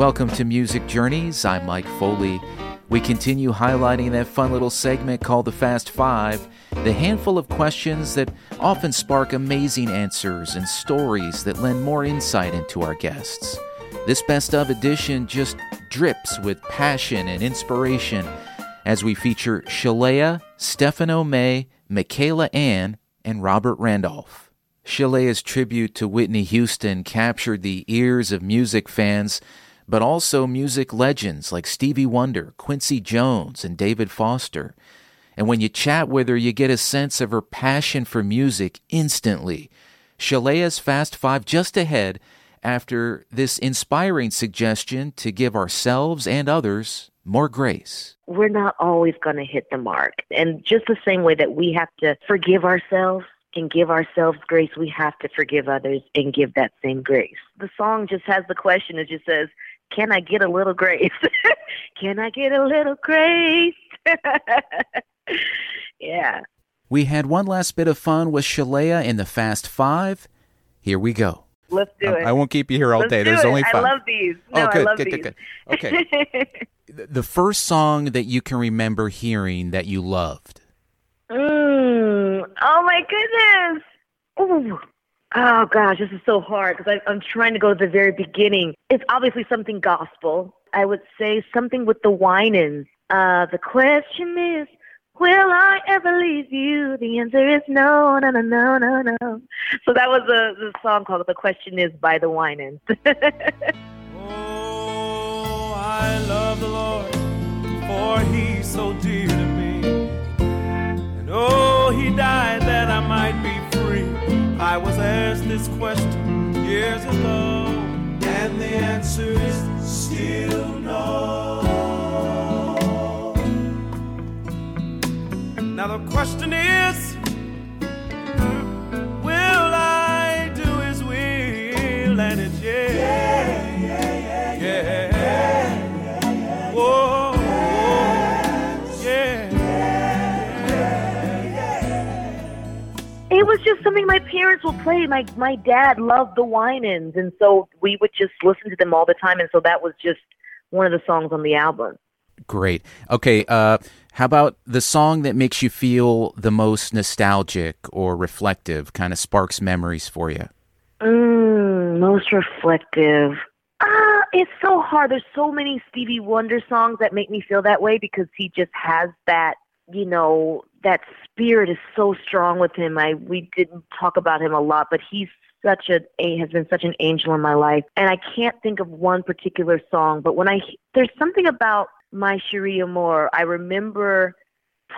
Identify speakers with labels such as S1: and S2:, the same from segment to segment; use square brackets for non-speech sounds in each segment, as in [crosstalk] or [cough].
S1: Welcome to Music Journeys. I'm Mike Foley. We continue highlighting that fun little segment called the Fast Five, the handful of questions that often spark amazing answers and stories that lend more insight into our guests. This best of edition just drips with passion and inspiration as we feature Sheléa, Stefano May, Michaela Anne, and Robert Randolph. Sheléa's tribute to Whitney Houston captured the ears of music fans, but also music legends like Stevie Wonder, Quincy Jones, and David Foster. And when you chat with her, you get a sense of her passion for music instantly. Sheléa's Fast Five just ahead after this inspiring suggestion to give ourselves and others more grace.
S2: We're not always going to hit the mark. And just the same way that we have to forgive ourselves and give ourselves grace, we have to forgive others and give that same grace. The song just has the question, it just says, Can I get a little grace? [laughs] Can I get a little grace? [laughs] yeah.
S1: We had one last bit of fun with Sheléa in the Fast Five. Here we go.
S2: Let's do it.
S1: I won't keep you here all
S2: Let's
S1: day.
S2: do
S1: There's
S2: it.
S1: only five.
S2: I love these. No,
S1: oh, good,
S2: I love
S1: good,
S2: these.
S1: good, good. Okay. [laughs] the first song that you can remember hearing that you loved.
S2: Mm, oh my goodness. Ooh. Oh gosh, this is so hard because I'm trying to go to the very beginning. It's obviously something gospel. I would say something with the Winans. Uh, the question is, will I ever leave you? The answer is no, no, no, no, no, no. So that was a the song called "The Question Is" by the Winans. [laughs]
S3: Oh, I love the Lord, for he's so dear to me. And oh, he died years ago, and the answer is still no. Now the question is,
S2: just something my parents would play. My my dad loved the Winans, and so we would just listen to them all the time. And so that was just one of the songs on the album.
S1: Great. Okay. Uh, how about the song that makes you feel the most nostalgic or reflective? Kind of sparks memories for you.
S2: Mm, most reflective. Ah, it's so hard. There's so many Stevie Wonder songs that make me feel that way because he just has that, you know, that spirit is so strong with him. I we didn't talk about him a lot, but he's such a, a has been such an angel in my life. And I can't think of one particular song, but when I there's something about my Cherie Amour. I remember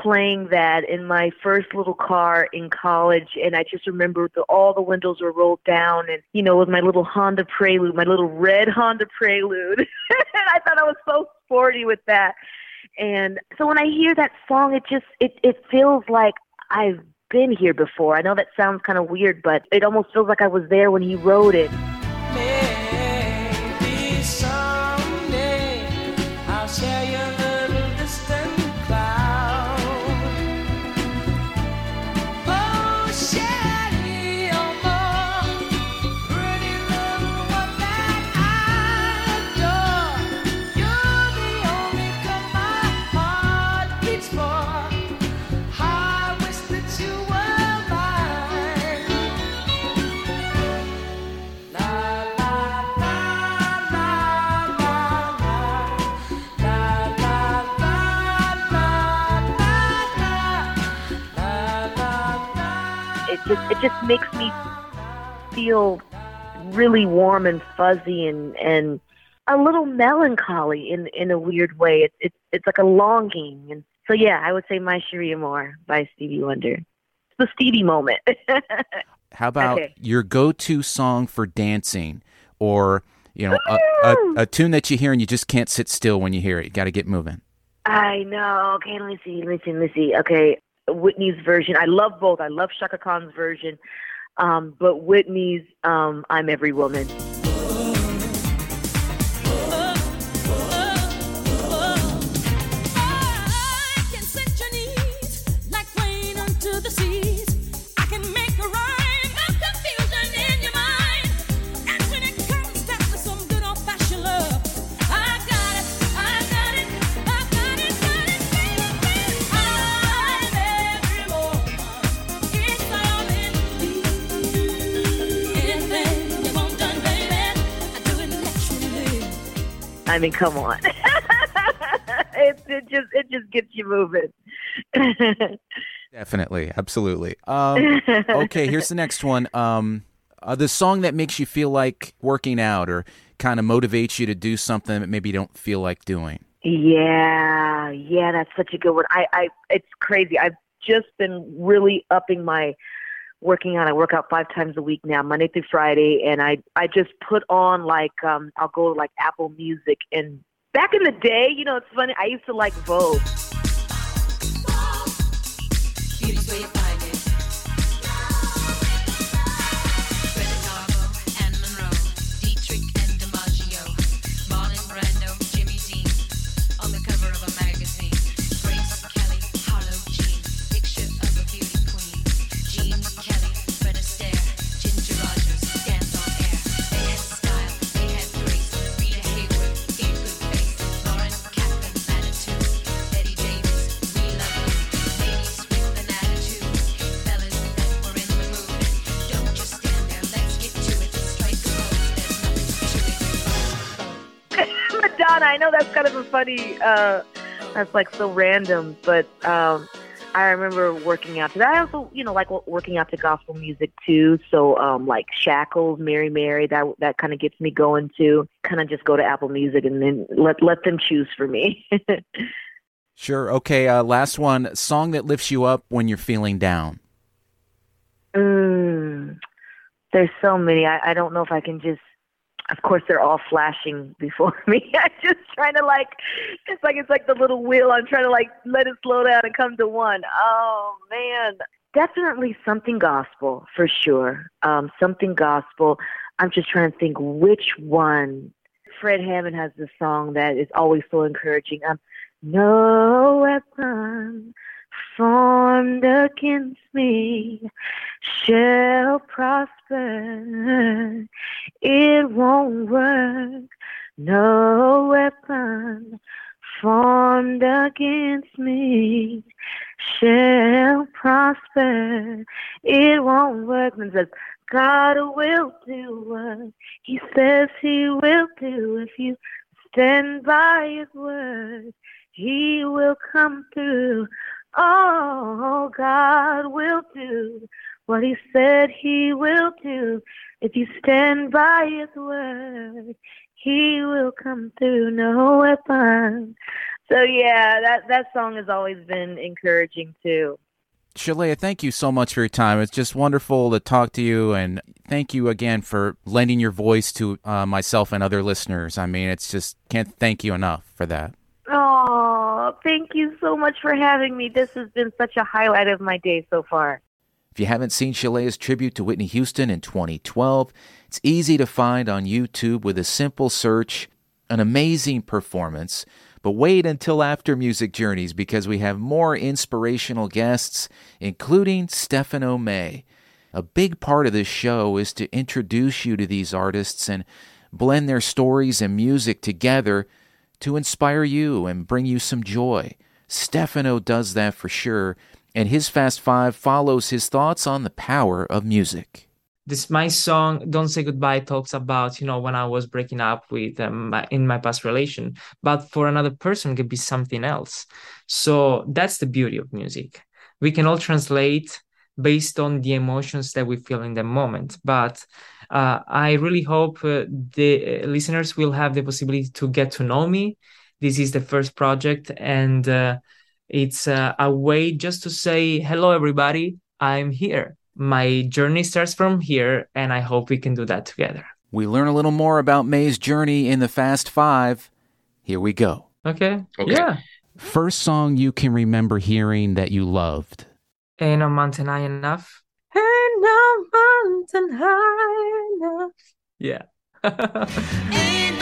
S2: playing that in my first little car in college and I just remember the, all the windows were rolled down and you know with my little Honda Prelude, my little red Honda Prelude. [laughs] and I thought I was so sporty with that. And so when I hear that song it just it it feels like I've been here before. I know that sounds kind of weird, but it almost feels like I was there when he wrote it. Just it just makes me feel really warm and fuzzy and and a little melancholy in in a weird way. It's it's it's like a longing and so yeah, I would say My Cherie Amour by Stevie Wonder. It's the Stevie moment. [laughs]
S1: How about
S2: Okay.
S1: your go-to song for dancing, or you know, a, a, a tune that you hear and you just can't sit still when you hear it? You got to get moving.
S2: I know. Okay, let me see. Let me see. Let me see. Okay, Whitney's version. I love both. I love Chaka Khan's version, um, but Whitney's um, "I'm Every Woman."
S4: I
S2: mean, come on. [laughs] it, it just it just gets you moving. [laughs]
S5: Definitely, absolutely. Um, okay, here's the next one. Um, uh, the song that makes you feel like working out or kind of motivates you to do something that maybe you don't feel like doing.
S2: Yeah, yeah, that's such a good one. I, I, it's crazy. I've just been really upping my working out. I work out five times a week now, Monday through Friday, and I, I just put on like, um, I'll go to like Apple Music. And back in the day, you know, it's funny. I used to like Vogue. I know that's kind of a funny. Uh, that's like so random, but um, I remember working out to that. I also, you know, like working out to gospel music too. So, um, like Shackles, Mary Mary, that that kind of gets me going too. Kind of just go to Apple Music and then let let them choose for me. [laughs]
S5: Sure. Okay. Uh, last one. Song that lifts you up when you're feeling down.
S2: mm, there's so many. I, I don't know if I can just. Of course, they're all flashing [laughs] before me. [laughs] I'm just trying to like. It's like it's like the little wheel. I'm trying to like let it slow down and come to one. Oh man, definitely something gospel for sure. Um, something gospel. I'm just trying to think which one. Fred Hammond has this song that is always so encouraging. Um, no weapon formed against me shall prosper. It won't work. No weapon formed against me shall prosper. It won't work. And says, God will do what He says He will do if you stand by His word. He will come through. Oh, God will do what He said He will do. If you stand by His word, He will come through. No weapon. So yeah, that that song has always been encouraging too.
S5: Sheléa, thank you so much for your time. It's just wonderful to talk to you, and thank you again for lending your voice to uh, myself and other listeners. I mean, it's just can't thank you enough for that.
S2: Oh, thank you so much for having me. This has been such a highlight of my day so far.
S5: If you haven't seen Sheléa's tribute to Whitney Houston in 2012, it's easy to find on YouTube with a simple search. An amazing performance. But wait until after Music Journeys because we have more inspirational guests, including Stefano May. A big part of this show is to introduce you to these artists and blend their stories and music together to inspire you and bring you some joy. Stefano does that for sure, and his Fast Five follows his thoughts on the power of music.
S6: this my song don't say goodbye talks about you know when i was breaking up with um, my, in my past relation but for another person it could be something else. So that's the beauty of music. We can all translate based on the emotions that we feel in the moment but uh, i really hope uh, the listeners will have the possibility to get to know me. This is the first project and uh, it's uh, a way just to say hello everybody i'm here my journey starts from here, and I hope we can do that together.
S5: We learn a little more about May's journey in the Fast Five. Here we go.
S6: Okay?
S7: Okay.
S6: Yeah.
S5: First song you can remember hearing that you loved.
S6: Ain't no mountain high enough. Ain't no mountain high enough. Yeah. [laughs]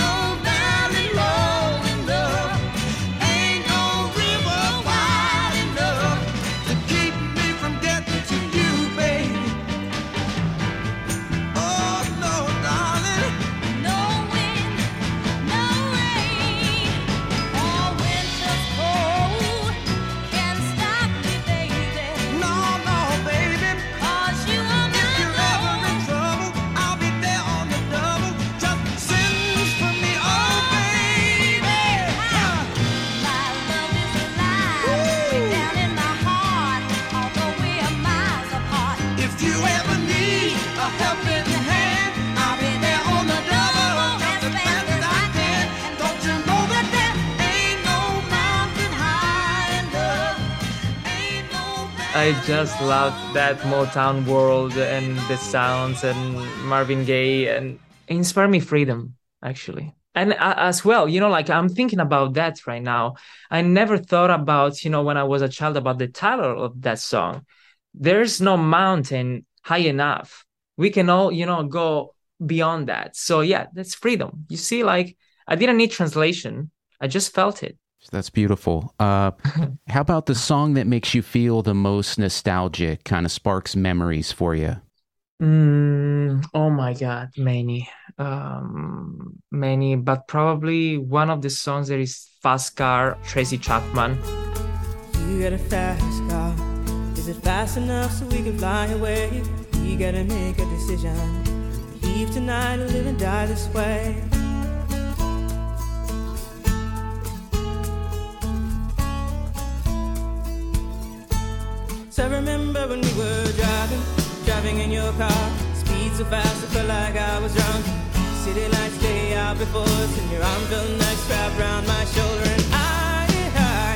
S6: I just love that Motown world and the sounds and Marvin Gaye and inspire me freedom actually. And uh, as well, you know, like I'm thinking about that right now. I never thought about, you know, when I was a child about the title of that song. There's no mountain high enough. We can all, you know, go beyond that. So yeah, that's freedom. You see, like I didn't need translation. I just felt it.
S5: That's beautiful. Uh, [laughs] how about the song that makes you feel the most nostalgic, kind of sparks memories for you?
S6: Mm, oh my God, many, um, many, but probably one of the songs that is Fast Car, Tracy Chapman.
S8: You got a fast car. Is it fast enough so we can fly away? We gotta make a decision. Leave tonight or live and die this way. I remember when we were driving, driving in your car. Speed so fast, I felt like I was drunk. City lights day out before us, and your arm felt nice wrapped around my shoulder. And I, I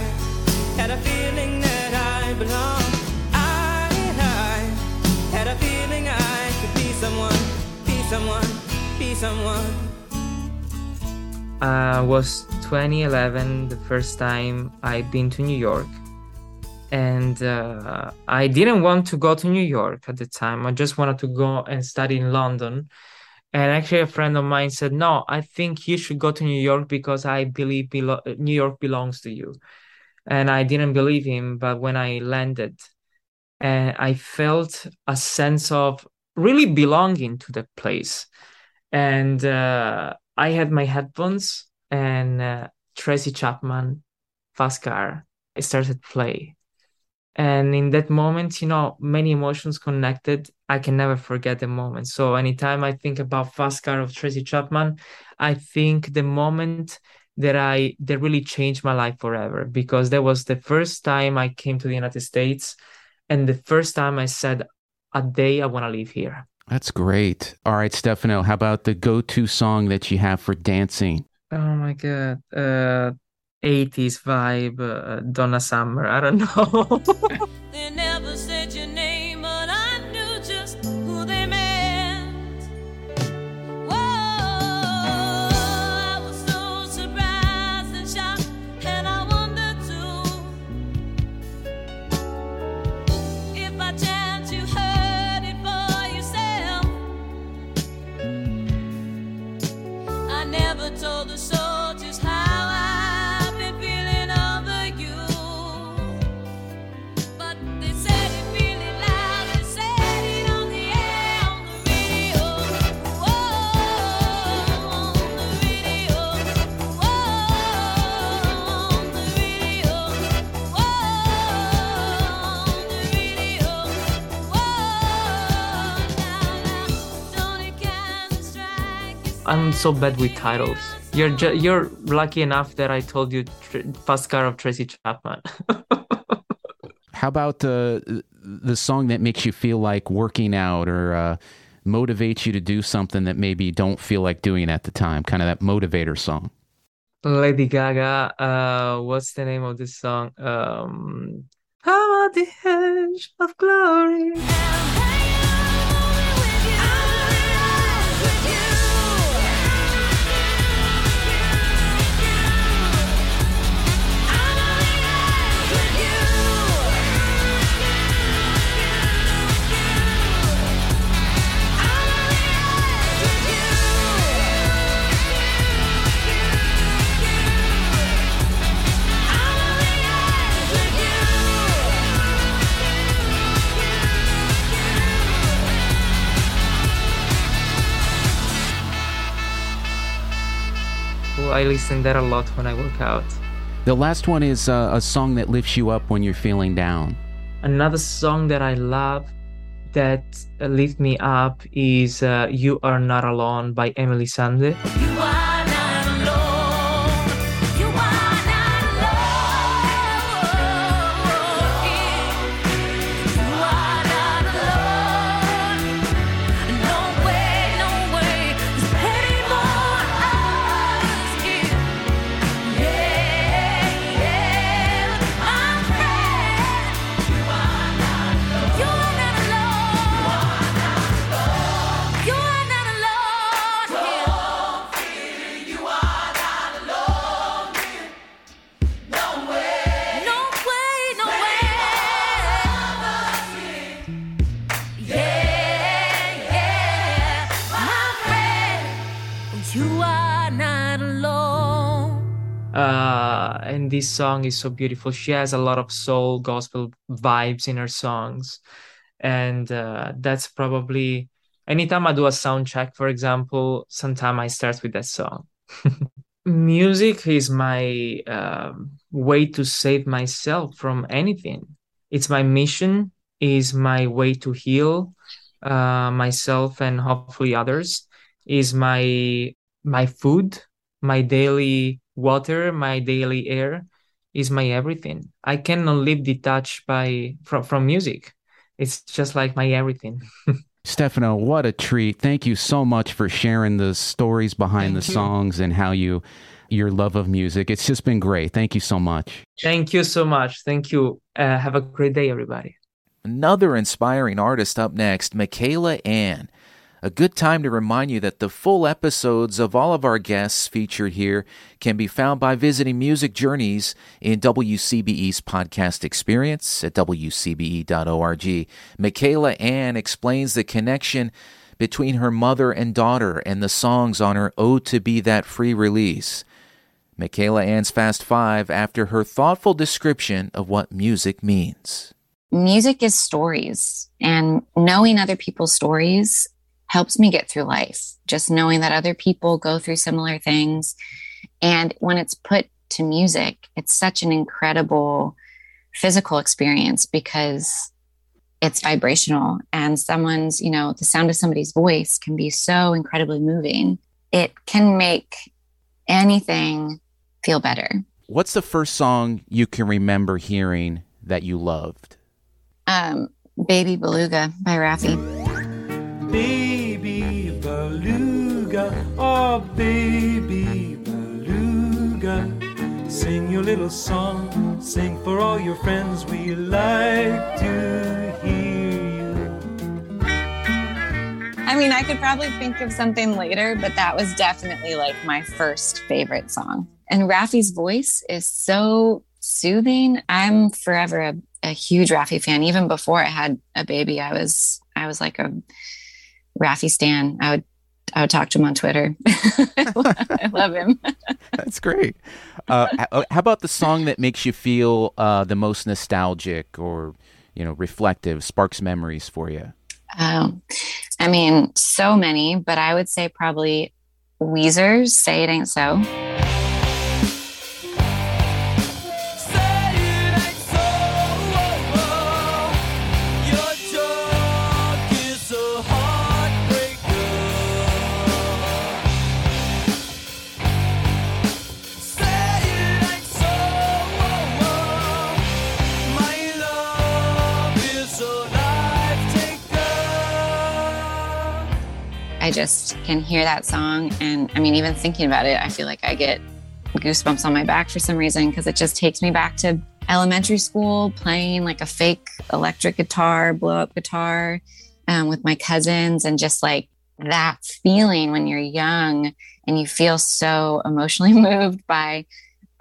S8: had a feeling that I belonged. I, I had a feeling I could be someone, be someone, be someone.
S6: Uh, was 2011 the first time I'd been to New York. And uh, I didn't want to go to New York at the time. I just wanted to go and study in London. And actually, a friend of mine said, No, I think you should go to New York because I believe belo- New York belongs to you. And I didn't believe him. But when I landed, and I felt a sense of really belonging to the place. And uh, I had my headphones and uh, Tracy Chapman, Fast Car, I started play. And in that moment, you know, many emotions connected. I can never forget the moment. So anytime I think about Fast Car of Tracy Chapman, I think the moment that I that really changed my life forever because that was the first time I came to the United States and the first time I said a day I want to live here.
S5: That's great. All right, Stefano, how about the go to song that you have for dancing?
S6: Oh my god. Uh 80s vibe, uh, Donna Summer. I don't know. [laughs] I'm so bad with titles. You're ju- you're lucky enough that I told you tr- Fast Car of Tracy Chapman. [laughs]
S5: How about the the song that makes you feel like working out or uh, motivates you to do something that maybe you don't feel like doing at the time? Kind of that motivator song.
S6: Lady Gaga, uh, what's the name of this song? Um, I'm at the edge of glory. Well, I listen that a lot when I work out.
S5: The last one is uh, a song that lifts you up when you're feeling down.
S6: Another song that I love that uh, lift me up is uh, "You Are Not Alone" by Emeli Sandé. This song is so beautiful. She has a lot of soul gospel vibes in her songs. And uh that's probably anytime i do a sound check for example sometime i start with that song. [laughs] Music is my um, way to save myself from anything. It's my mission is my way to heal uh myself and hopefully others is my my food my daily water, my daily air is my everything. I cannot live detached by from, from music. It's just like my everything. [laughs]
S5: Stefano, what a treat. Thank you so much for sharing the stories behind
S6: Thank
S5: the
S6: you.
S5: songs and how you your love of music. It's just been great. Thank you so much.
S6: Thank you so much. Thank you. Uh, have a great day, everybody.
S5: Another inspiring artist up next, Michaela Anne. A good time to remind you that the full episodes of all of our guests featured here can be found by visiting Music Journeys in WCBE's podcast experience at WCBE.org. Michaela Anne explains the connection between her mother and daughter and the songs on her Ode to Be That Free release. Michaela Anne's Fast Five after her thoughtful description of what music means.
S7: music is stories and knowing other people's stories helps me get through life just knowing that other people go through similar things. And when it's put to music it's such an incredible physical experience because it's vibrational and someone's you know the sound of somebody's voice can be so incredibly moving. It can make anything feel better.
S5: What's the first song you can remember hearing that you loved?
S7: um baby beluga by Raffi
S8: Baby beluga, oh baby beluga. Sing your little song, sing for all your friends. We like to hear you.
S7: I mean, I could probably think of something later, but that was definitely like my first favorite song. And Raffi's voice is so soothing. I'm forever a, a huge Raffi fan. Even before I had a baby, I was I was like a Raffi stan. I would I would talk to him on Twitter. [laughs] I love him. [laughs]
S5: That's great. Uh, how about the song that makes you feel uh, the most nostalgic or you know reflective, sparks memories for you?
S7: Um, I mean, so many, but I would say probably Weezer's "Say It Ain't So." Just can hear that song. And I mean, even thinking about it, I feel like I get goosebumps on my back for some reason because it just takes me back to elementary school playing like a fake electric guitar, blow up guitar um, with my cousins, and just like that feeling when you're young and you feel so emotionally [laughs] moved by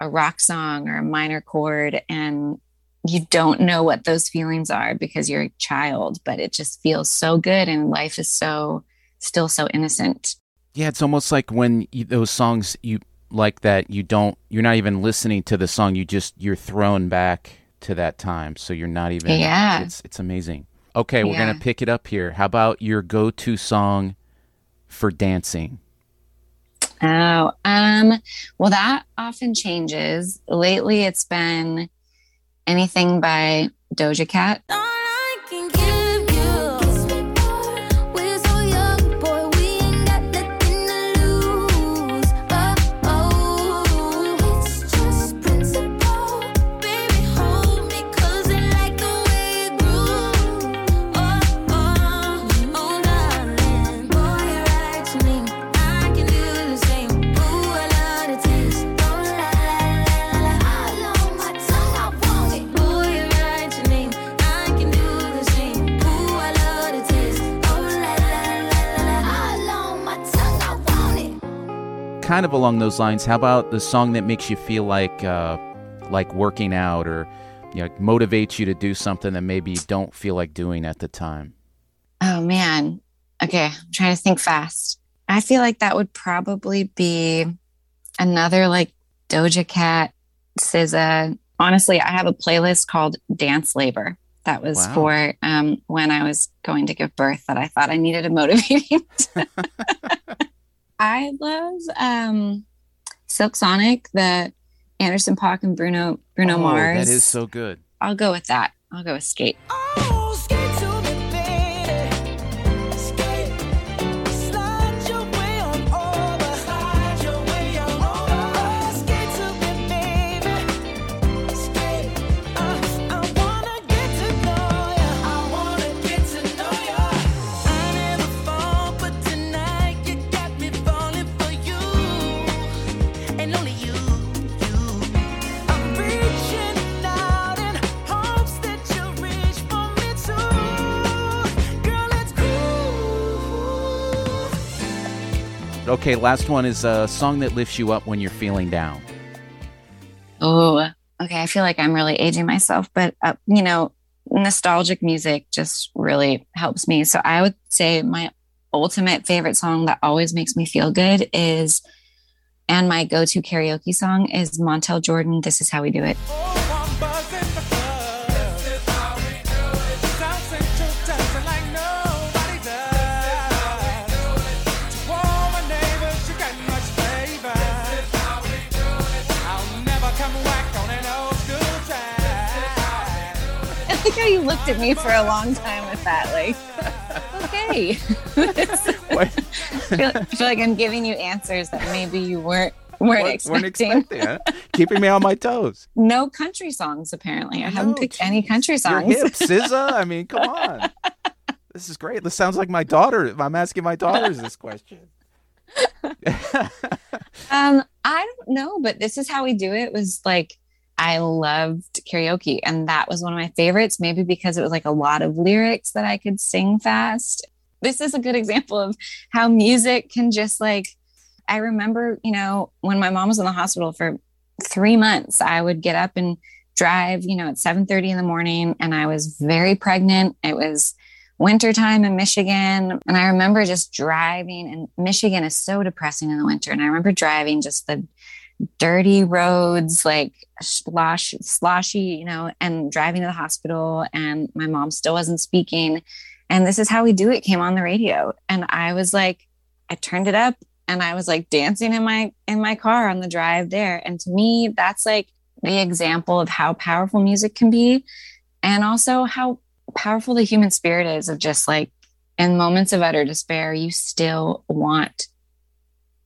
S7: a rock song or a minor chord and you don't know what those feelings are because you're a child, but it just feels so good and life is so still so innocent.
S5: Yeah, it's almost like when you, those songs you like that you don't you're not even listening to the song you just you're thrown back to that time so you're not even
S7: Yeah.
S5: it's it's amazing okay we're
S7: Yeah.
S5: gonna pick it up here how about your go-to song for dancing
S7: Oh, um, well, that often changes. Lately, it's been anything by Doja Cat.
S5: Kind of along those lines how about the song that makes you feel like uh like working out or you know motivates you to do something that maybe you don't feel like doing at the time
S7: Oh man. Okay, I'm trying to think fast. I feel like that would probably be another like Doja Cat, SZA. Honestly, I have a playlist called Dance Labor. That was
S5: Wow.
S7: for um, when I was going to give birth. That I thought I needed a motivating. [laughs] I love um, Silk Sonic, the Anderson Paak and Bruno Bruno
S5: Oh,
S7: Mars.
S5: That is so good.
S7: I'll go with that. I'll go with Skate.
S8: Oh,
S5: Okay, last one is a song that lifts you up when you're feeling down.
S7: Oh, okay. I feel like I'm really aging myself, but uh, you know, nostalgic music just really helps me. So I would say my ultimate favorite song that always makes me feel good is, and my go-to karaoke song is Montel Jordan. This is how we do it. [laughs] I think how you looked at me for a long time with that. Like, okay. [laughs]
S5: What?
S7: I feel, I feel like I'm giving you answers that maybe you weren't weren't
S5: Weren't
S7: expecting.
S5: expecting, huh? [laughs] Keeping me on my toes.
S7: No country songs, apparently. I haven't
S5: No,
S7: picked any country songs.
S5: hip, SZA. I mean, come on. This is great. This sounds like my daughter. I'm asking my daughters this question.
S7: Um, I don't know, but this is how we do it. Was like I loved karaoke, and that was one of my favorites. Maybe because it was like a lot of lyrics that I could sing fast. This is a good example of how music can just like. I remember, you know, when my mom was in the hospital for three months, I would get up and drive, you know, at seven thirty in the morning, and I was very pregnant. It was wintertime in Michigan. And I remember just driving, and Michigan is so depressing in the winter. And I remember driving just the dirty roads, like slosh, sloshy, you know, and driving to the hospital. And my mom still wasn't speaking. And this is how we do it came on the radio. And I was like, I turned it up and I was like dancing in my in my car on the drive there. And to me, that's like the example of how powerful music can be and also how powerful the human spirit is of just like in moments of utter despair, you still want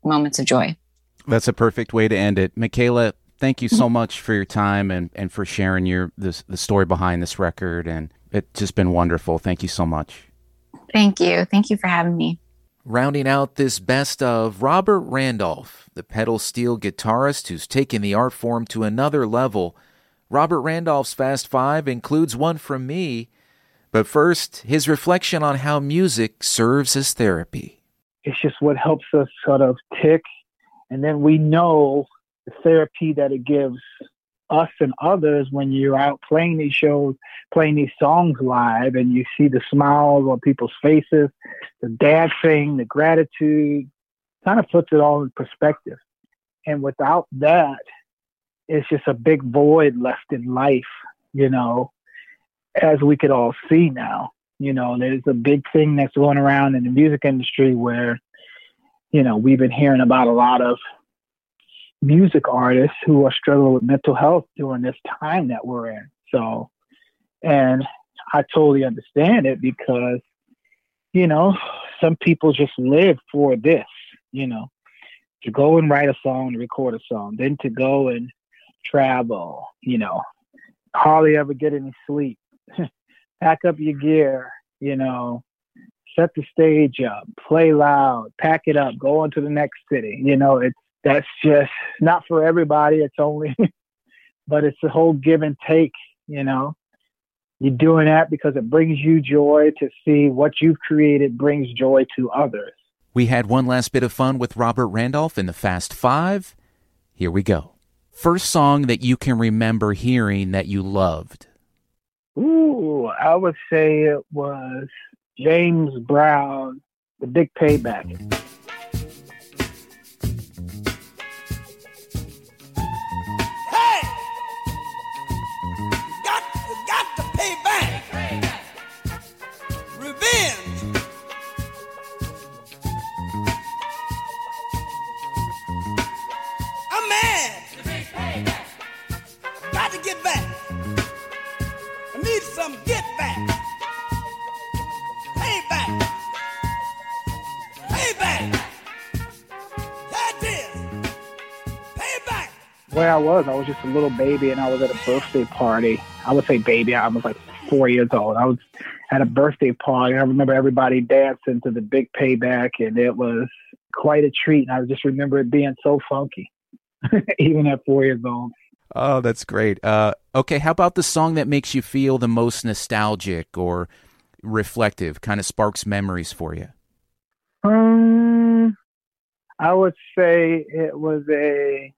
S7: moments of joy.
S5: That's a perfect way to end it. Michaela, thank you so mm-hmm. much for your time and, and for sharing your this, the story behind this record. And it's just been wonderful. Thank you so much.
S7: Thank you. Thank you for having me.
S5: Rounding out this best of Robert Randolph, the pedal steel guitarist who's taken the art form to another level. Robert Randolph's Fast Five includes one from me. But first, his reflection on how music serves as therapy.
S9: it's just what helps us sort of tick. And then we know the therapy that it gives us and others when you're out playing these shows, playing these songs live, and you see the smiles on people's faces, the dancing, the gratitude, kind of puts it all in perspective. And without that, it's just a big void left in life, you know, as we could all see now. You know, there's a big thing that's going around in the music industry where you know, we've been hearing about a lot of music artists who are struggling with mental health during this time that we're in. So, and I totally understand it because, you know, some people just live for this, you know, to go and write a song, to record a song, then to go and travel, you know, hardly ever get any sleep, [laughs] pack up your gear, you know, set the stage up, play loud, pack it up, go on to the next city. You know, it's that's just not for everybody. It's only, [laughs] but it's the whole give and take. You know, you're doing that because it brings you joy to see what you've created brings joy to others.
S5: We had one last bit of fun with Robert Randolph in the Fast Five. Here we go. First song that you can remember hearing that you loved.
S9: Ooh, I would say it was James Brown, The Big Payback. Was, I was just a little baby, and I was at a birthday party. I would say baby. I was like four years old. I was at a birthday party. I remember everybody dancing to the big payback, and it was quite a treat. And I just remember it being so funky, [laughs] even at four years old.
S5: Oh, that's great. Uh, okay, how about the song that makes you feel the most nostalgic or reflective, kind of sparks memories for you?
S9: Um, I would say it was a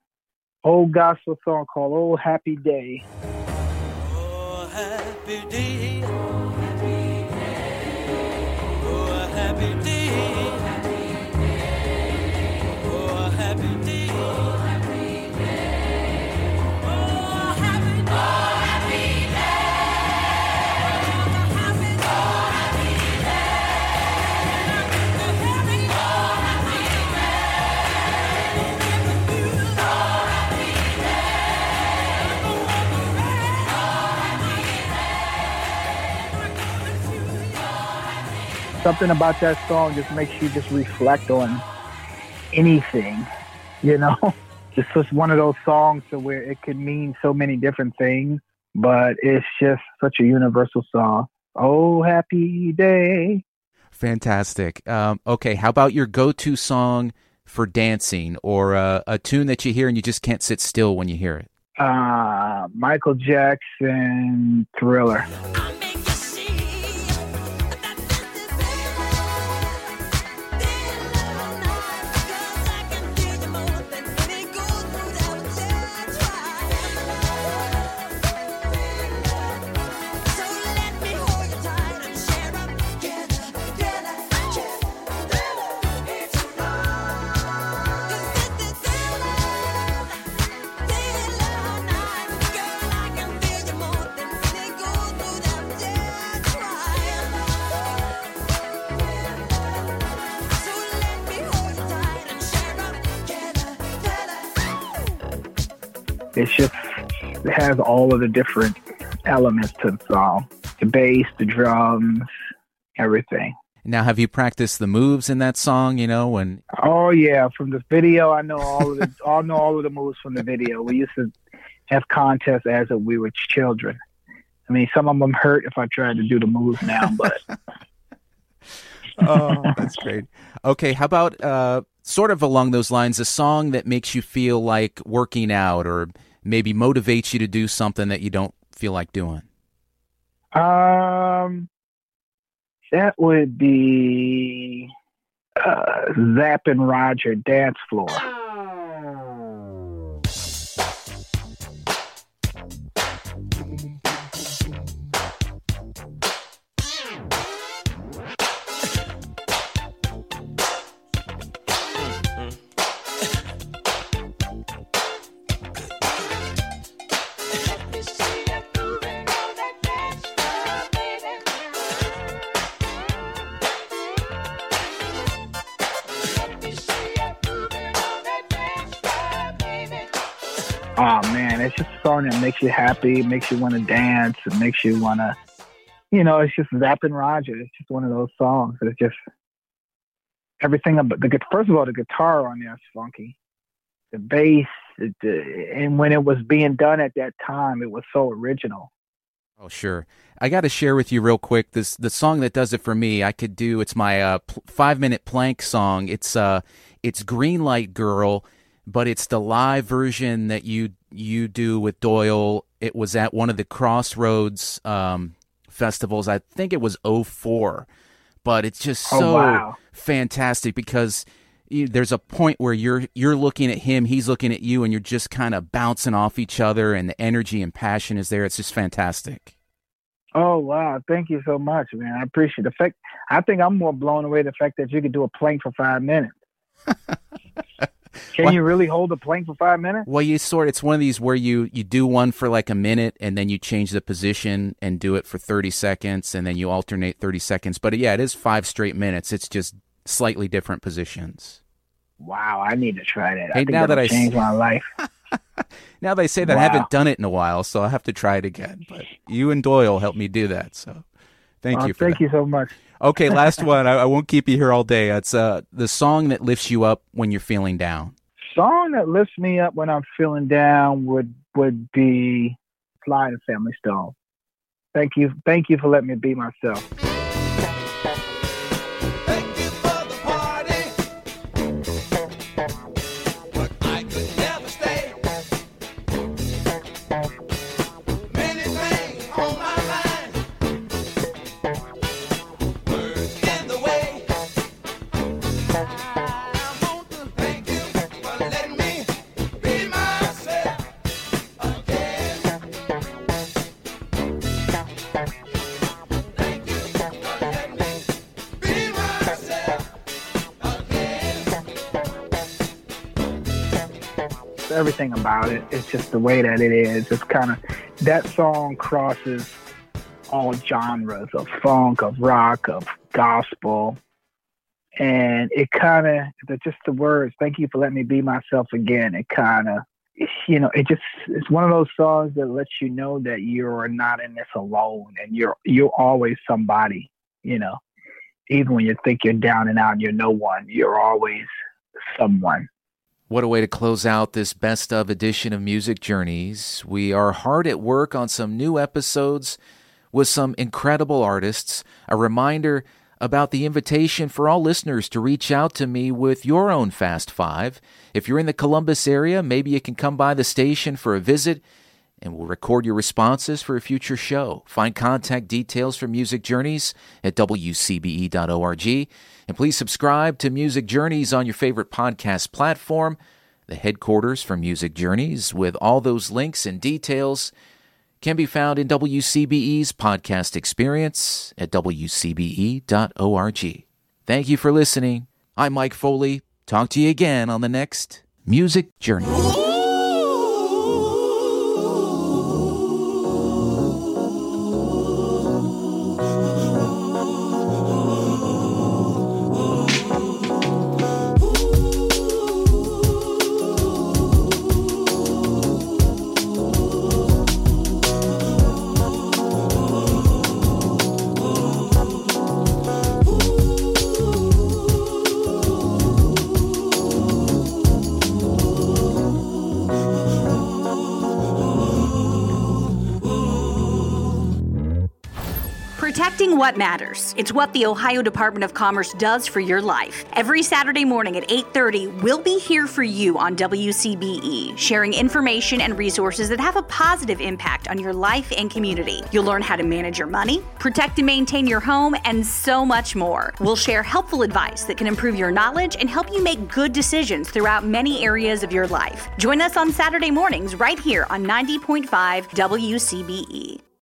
S9: old gospel song called "Old Happy Day."
S3: Oh, happy day.
S9: Something about that song just makes you just reflect on anything, you know. [laughs] It's just one of those songs to where it could mean so many different things, but it's just such a universal song. Oh, happy day.
S5: Fantastic. Um, okay, how about your go-to song for dancing, or uh, a tune that you hear and you just can't sit still when you hear it?
S9: Uh, Michael Jackson, Thriller. It's just it has all of the different elements to the song: the bass, the drums, everything.
S5: Now, have you practiced the moves in that song? You know, when
S9: Oh yeah, from the video, I know all of the [laughs] I know all of the moves from the video. We used to have contests as if we were children. I mean, some of them hurt if I tried to do the moves now, but [laughs]
S5: oh, that's great. Okay, how about uh, sort of along those lines, a song that makes you feel like working out, or maybe motivates you to do something that you don't feel like doing?
S9: um, that would be uh, Zapp and Roger Dance Floor. You happy, makes you want to dance, it makes you want to, you know, it's just Zapp and Roger. It's just one of those songs. It's just everything about the first of all, the guitar on there is funky, the bass, uh, and when it was being done at that time, it was so original.
S5: Oh, sure. I got to share with you real quick this the song that does it for me. I could do it's my uh, pl- five minute plank song. It's uh it's Green Light Girl, but it's the live version that you you do with Doyle. It was at one of the Crossroads um, festivals. I think it was 04. but it's just
S9: Oh,
S5: so
S9: wow.
S5: fantastic because you, there's a point where you're you're looking at him, he's looking at you, and you're just kind of bouncing off each other, and the energy and passion is there. It's just fantastic.
S9: Oh wow! Thank you so much, man. I appreciate the fact. I think I'm more blown away the fact that you could do a plank for five minutes. [laughs] Can
S5: What?
S9: you really hold a plank for five minutes?
S5: Well, you sort it's one of these where you you do one for like a minute and then you change the position and do it for 30 seconds and then you alternate 30 seconds. But uh, yeah, it is 5 straight minutes. It's just slightly different positions.
S9: Wow, I need to try that.
S5: Hey,
S9: I think
S5: now that I s-
S9: change my [laughs] life.
S1: Now they say that I haven't done it in a while, so I'll have to try it again. But you and Doyle helped me do that, so thank
S9: Uh,
S1: you for
S9: thank
S1: that.
S9: you so much.
S1: Okay, [laughs] last one. I, I won't keep you here all day. It's uh the song that lifts you up when you're feeling down.
S9: Song that lifts me up when I'm feeling down would would be Sly the Family Stone. Thank you, thank you for letting me be myself. Everything about it. It's just the way that it is. It's kind of that song crosses all genres of funk, of rock, of gospel, and it kind of just the words. Thank you for letting me be myself again. It kind of you know, it just it's one of those songs that lets you know that you're not in this alone and you're you're always somebody, you know. Even when you think you're down and out and you're no one, you're always someone.
S1: What a way to close out this best of edition of Music Journeys. We are hard at work on some new episodes with some incredible artists. A reminder about the invitation for all listeners to reach out to me with your own Fast Five. If you're in the Columbus area, maybe you can come by the station for a visit and we'll record your responses for a future show. Find contact details for Music Journeys at wcbe.org. And please subscribe to Music Journeys on your favorite podcast platform. The headquarters for Music Journeys, with all those links and details, can be found in WCBE's podcast experience at wcbe.org. Thank you for listening. I'm Mike Foley. Talk to you again on the next Music Journey.
S10: What matters. It's what the Ohio Department of Commerce does for your life. Every Saturday morning at 8:30, we'll be here for you on WCBE, sharing information and resources that have a positive impact on your life and community. You'll learn how to manage your money, protect and maintain your home, and so much more. We'll share helpful advice that can improve your knowledge and help you make good decisions throughout many areas of your life. Join us on Saturday mornings right here on 90.5 WCBE.